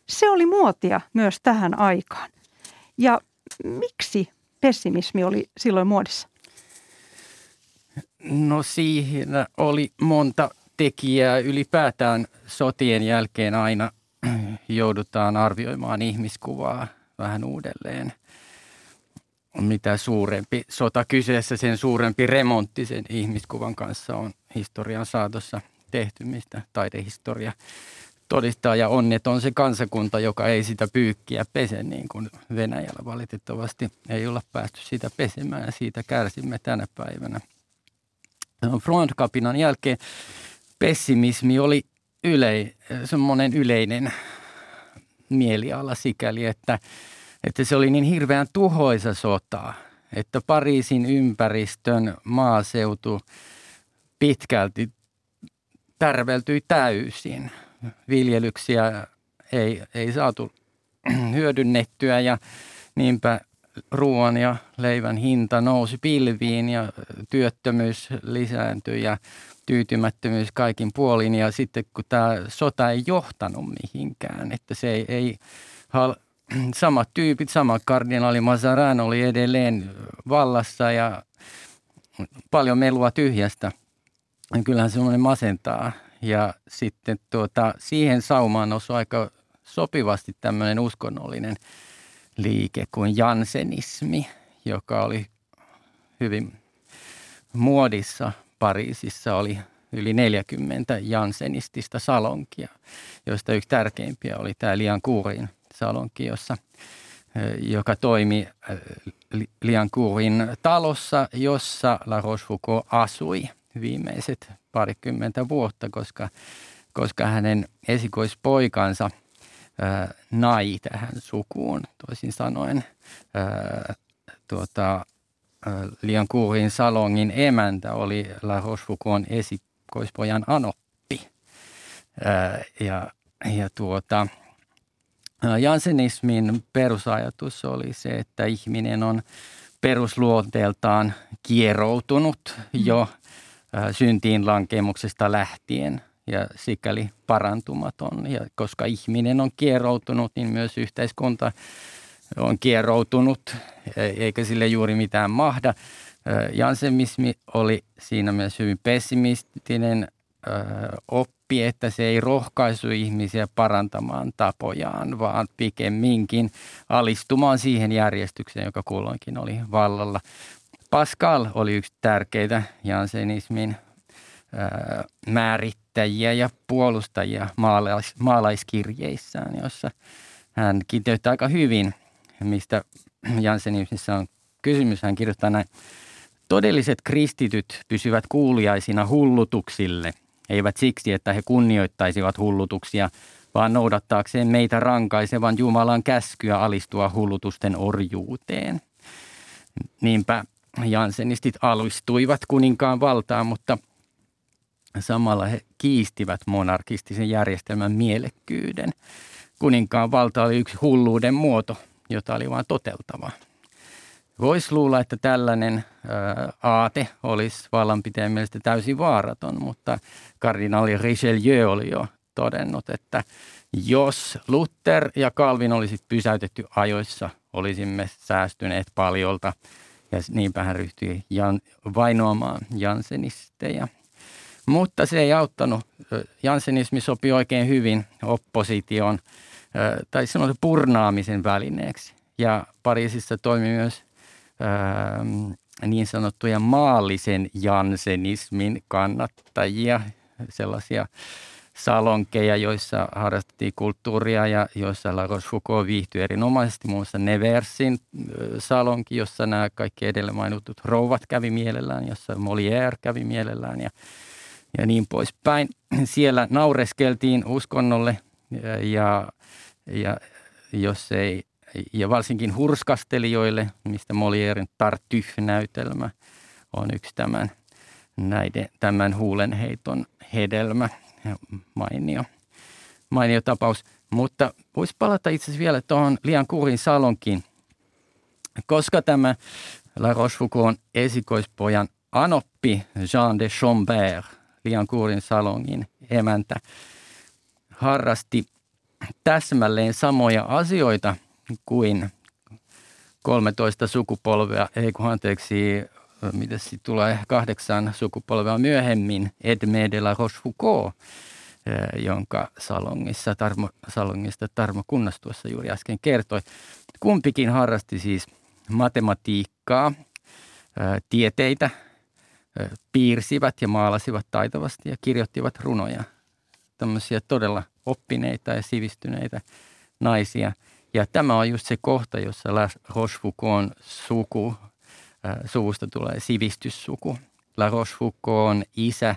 Se oli muotia myös tähän aikaan. Ja miksi pessimismi oli silloin muodissa? No siinä oli monta tekijää. Ylipäätään sotien jälkeen aina joudutaan arvioimaan ihmiskuvaa vähän uudelleen. Mitä suurempi sota kyseessä, sen suurempi remontti sen ihmiskuvan kanssa on historian saatossa tehty, mistä taidehistoria todistaa ja onneton se kansakunta, joka ei sitä pyykkiä pese niin kuin Venäjällä valitettavasti ei olla päästy sitä pesemään ja siitä kärsimme tänä päivänä. Frontkapinan jälkeen pessimismi oli ylei, semmoinen yleinen mieliala sikäli, että, että se oli niin hirveän tuhoisa sota, että Pariisin ympäristön maaseutu pitkälti tärveltyi täysin – viljelyksiä ei, ei saatu hyödynnettyä ja niinpä ruoan ja leivän hinta nousi pilviin ja työttömyys lisääntyi ja tyytymättömyys kaikin puolin. Ja sitten kun tämä sota ei johtanut mihinkään, että se ei, ei samat tyypit, sama kardinaali Mazarin oli edelleen vallassa ja paljon melua tyhjästä. Kyllähän semmoinen masentaa ja sitten tuota, siihen saumaan osui aika sopivasti tämmöinen uskonnollinen liike kuin jansenismi, joka oli hyvin muodissa Pariisissa. Oli yli 40 jansenistista salonkia, joista yksi tärkeimpiä oli tämä Liancourtin salonki, jossa, joka toimi Liancourtin talossa, jossa La Rochefoucauld asui viimeiset parikymmentä vuotta, koska, koska hänen esikoispoikansa ää, nai tähän sukuun, toisin sanoen. Ää, tuota, Lian Kuurin salongin emäntä oli La Rochefoucaultin esikoispojan anoppi. Ää, ja, ja tuota, Jansenismin perusajatus oli se, että ihminen on perusluonteeltaan kieroutunut jo – syntiin lankemuksesta lähtien ja sikäli parantumaton. Ja koska ihminen on kieroutunut, niin myös yhteiskunta on kieroutunut, e, eikä sille juuri mitään mahda. Jansemismi oli siinä myös hyvin pessimistinen oppi, että se ei rohkaisu ihmisiä parantamaan tapojaan, vaan pikemminkin alistumaan siihen järjestykseen, joka kulloinkin oli vallalla. Pascal oli yksi tärkeitä jansenismin määrittäjiä ja puolustajia maalais, maalaiskirjeissään, jossa hän kiteyttää aika hyvin, mistä Jansenismissa on kysymys. Hän kirjoittaa näin. Todelliset kristityt pysyvät kuuliaisina hullutuksille, eivät siksi, että he kunnioittaisivat hullutuksia, vaan noudattaakseen meitä rankaisevan Jumalan käskyä alistua hullutusten orjuuteen. Niinpä Jansenistit alistuivat kuninkaan valtaan, mutta samalla he kiistivät monarkistisen järjestelmän mielekkyyden. Kuninkaan valta oli yksi hulluuden muoto, jota oli vain toteltava. Voisi luulla, että tällainen aate olisi vallanpitäjän mielestä täysin vaaraton, mutta kardinaali Richelieu oli jo todennut, että jos Luther ja Calvin olisi pysäytetty ajoissa, olisimme säästyneet paljolta. Ja niinpä hän ryhtyi jan, vainoamaan jansenisteja. Mutta se ei auttanut. Jansenismi sopi oikein hyvin opposition tai sanotaan purnaamisen välineeksi. Ja Pariisissa toimi myös niin sanottuja maallisen jansenismin kannattajia, sellaisia salonkeja, joissa harrastettiin kulttuuria ja joissa La Rochefoucauld viihtyi erinomaisesti. Muun muassa Neversin salonki, jossa nämä kaikki edellä mainitut rouvat kävi mielellään, jossa Molière kävi mielellään ja, ja niin poispäin. Siellä naureskeltiin uskonnolle ja, ja, jos ei ja varsinkin hurskastelijoille, mistä Molierin Tartuffe-näytelmä on yksi tämän, näiden, tämän huulenheiton hedelmä. Mainio, mainio tapaus. Mutta voisi palata itse asiassa vielä tuohon Lian Kurin salonkin, koska tämä La Rochefoucauld esikoispojan anoppi Jean de Chambert, Lian Kurin salongin emäntä, harrasti täsmälleen samoja asioita – kuin 13 sukupolvea, ei kun anteeksi, mitä sitten tulee kahdeksan sukupolvea myöhemmin, Edmé de la Rochefoucauld, jonka salongissa, Tarmo, salongista Tarmo Kunnas tuossa juuri äsken kertoi. Kumpikin harrasti siis matematiikkaa, tieteitä, piirsivät ja maalasivat taitavasti ja kirjoittivat runoja. Tämmöisiä todella oppineita ja sivistyneitä naisia – ja tämä on just se kohta, jossa La Rochefoucauld suku, suvusta tulee sivistyssuku. La Rochefoucauld isä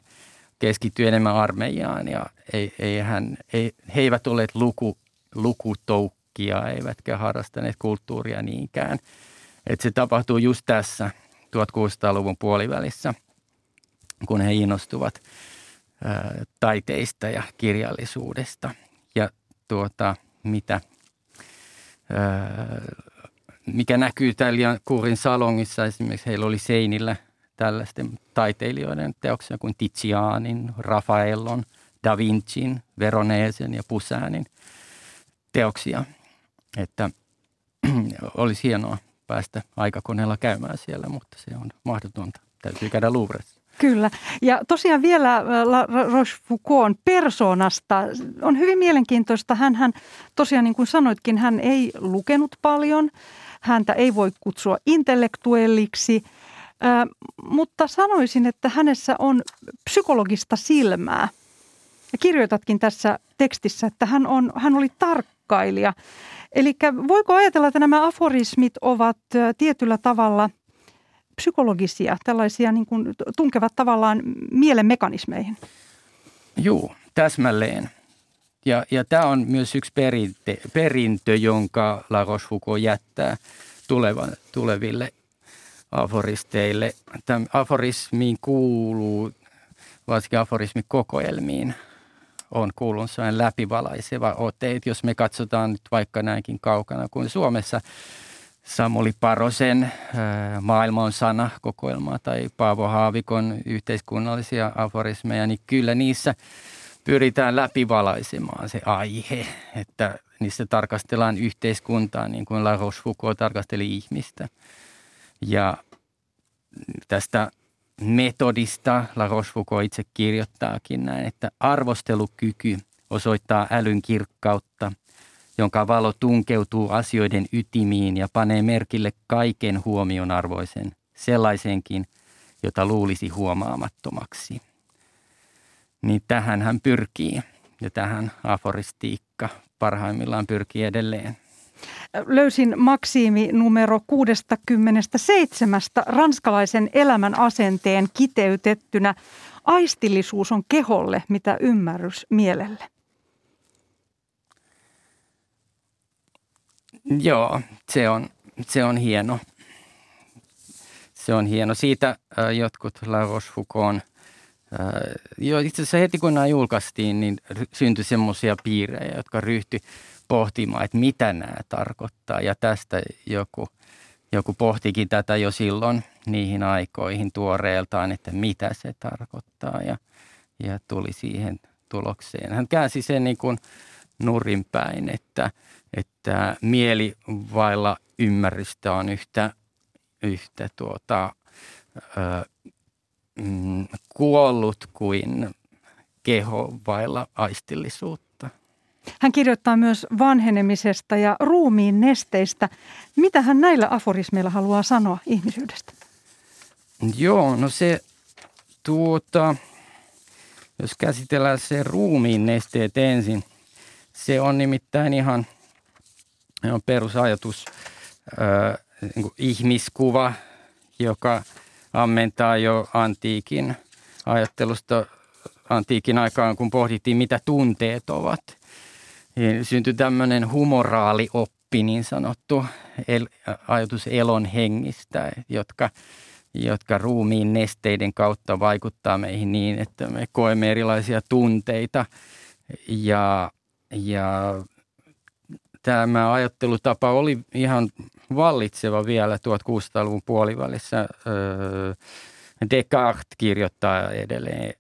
keskittyi enemmän armeijaan ja ei, ei hän, ei, he eivät olleet luku, lukutoukkia eivätkä harrastaneet kulttuuria niinkään. Et se tapahtuu just tässä 1600-luvun puolivälissä, kun he innostuvat ää, äh, taiteista ja kirjallisuudesta. Ja tuota, mitä – mikä näkyy täällä Kuurin salongissa. Esimerkiksi heillä oli seinillä tällaisten taiteilijoiden teoksia kuin Tizianin, Raffaellon, Da Vincin, Veronesen ja Pusäänin teoksia. Että olisi hienoa päästä aikakoneella käymään siellä, mutta se on mahdotonta. Täytyy käydä Louvressa. Kyllä. Ja tosiaan vielä äh, La Rochefoucauld persoonasta on hyvin mielenkiintoista. Hän, hän tosiaan niin kuin sanoitkin, hän ei lukenut paljon. Häntä ei voi kutsua intellektuelliksi, äh, mutta sanoisin, että hänessä on psykologista silmää. Ja kirjoitatkin tässä tekstissä, että hän, on, hän oli tarkkailija. Eli voiko ajatella, että nämä aforismit ovat äh, tietyllä tavalla – psykologisia, tällaisia niin kuin tunkevat tavallaan mielen mekanismeihin? Joo, täsmälleen. Ja, ja tämä on myös yksi perinte, perintö, jonka La Rochefoucauld jättää tuleva, tuleville aforisteille. Tämän aforismiin kuuluu, varsinkin aforismikokoelmiin, on kuulunut sellainen läpivalaiseva ote. Jos me katsotaan nyt vaikka näinkin kaukana kuin Suomessa – Samuli Parosen äh, Maailma on sana kokoelmaa tai Paavo Haavikon yhteiskunnallisia aforismeja, niin kyllä niissä pyritään läpivalaisemaan se aihe, että niissä tarkastellaan yhteiskuntaa niin kuin La Rochefoucauld tarkasteli ihmistä. Ja tästä metodista. La Rochefoucauld itse kirjoittaakin näin, että arvostelukyky osoittaa älyn kirkkautta, jonka valo tunkeutuu asioiden ytimiin ja panee merkille kaiken huomionarvoisen, sellaisenkin, jota luulisi huomaamattomaksi. Niin tähän hän pyrkii ja tähän aforistiikka parhaimmillaan pyrkii edelleen. Löysin maksiimi numero 67 ranskalaisen elämän asenteen kiteytettynä. Aistillisuus on keholle, mitä ymmärrys mielelle. Joo, se on, se on hieno. Se on hieno. Siitä äh, jotkut La Rochefoucauld, äh, jo itse asiassa heti kun nämä julkaistiin, niin syntyi semmoisia piirejä, jotka ryhtyi pohtimaan, että mitä nämä tarkoittaa. Ja tästä joku, joku pohtikin tätä jo silloin niihin aikoihin tuoreeltaan, että mitä se tarkoittaa ja, ja tuli siihen tulokseen. Hän käänsi sen niin kuin nurin päin, että, että mieli vailla ymmärrystä on yhtä, yhtä tuota, ö, mm, kuollut kuin keho vailla aistillisuutta. Hän kirjoittaa myös vanhenemisesta ja ruumiin nesteistä. Mitä hän näillä aforismeilla haluaa sanoa ihmisyydestä? Joo, no se tuota, jos käsitellään se ruumiin nesteet ensin, se on nimittäin ihan, ihan perusajatus, äh, niin ihmiskuva, joka ammentaa jo antiikin ajattelusta antiikin aikaan, kun pohdittiin, mitä tunteet ovat – niin syntyi tämmöinen humoraalioppi, niin sanottu el, ajatus elon hengistä, jotka, jotka ruumiin nesteiden kautta vaikuttaa meihin niin, että me koemme erilaisia tunteita ja, ja tämä ajattelutapa oli ihan vallitseva vielä 1600-luvun puolivälissä. Descartes kirjoittaa edelleen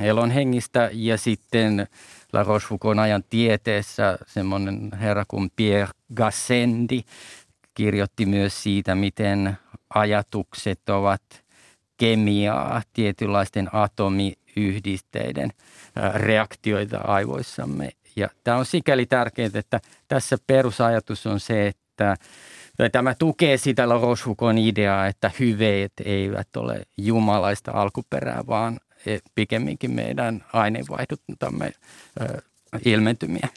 elon hengistä ja sitten La Rochefoucauld ajan tieteessä semmoinen herra kuin Pierre Gassendi kirjoitti myös siitä, miten ajatukset ovat kemiaa, tietynlaisten atomiyhdisteiden reaktioita aivoissamme. Ja tämä on sikäli tärkeää, että tässä perusajatus on se, että Tämä tukee sitä Rochefoucauld ideaa, että hyveet eivät ole jumalaista alkuperää, vaan E, pikemminkin meidän aineenvaihduntamme ilmentymiä.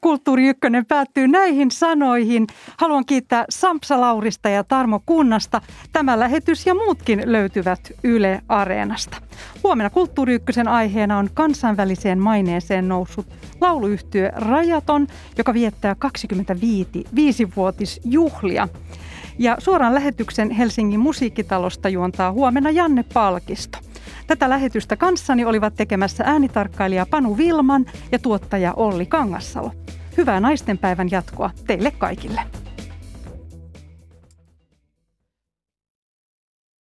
Kulttuuri Ykkönen päättyy näihin sanoihin. Haluan kiittää Sampsa Laurista ja Tarmo Kunnasta. Tämä lähetys ja muutkin löytyvät Yle Areenasta. Huomenna Kulttuuri Ykkösen aiheena on kansainväliseen maineeseen noussut lauluyhtyö Rajaton, joka viettää 25-vuotisjuhlia. Ja suoran lähetyksen Helsingin musiikkitalosta juontaa huomenna Janne Palkisto. Tätä lähetystä kanssani olivat tekemässä äänitarkkailija Panu Vilman ja tuottaja Olli Kangassalo. Hyvää naistenpäivän jatkoa teille kaikille.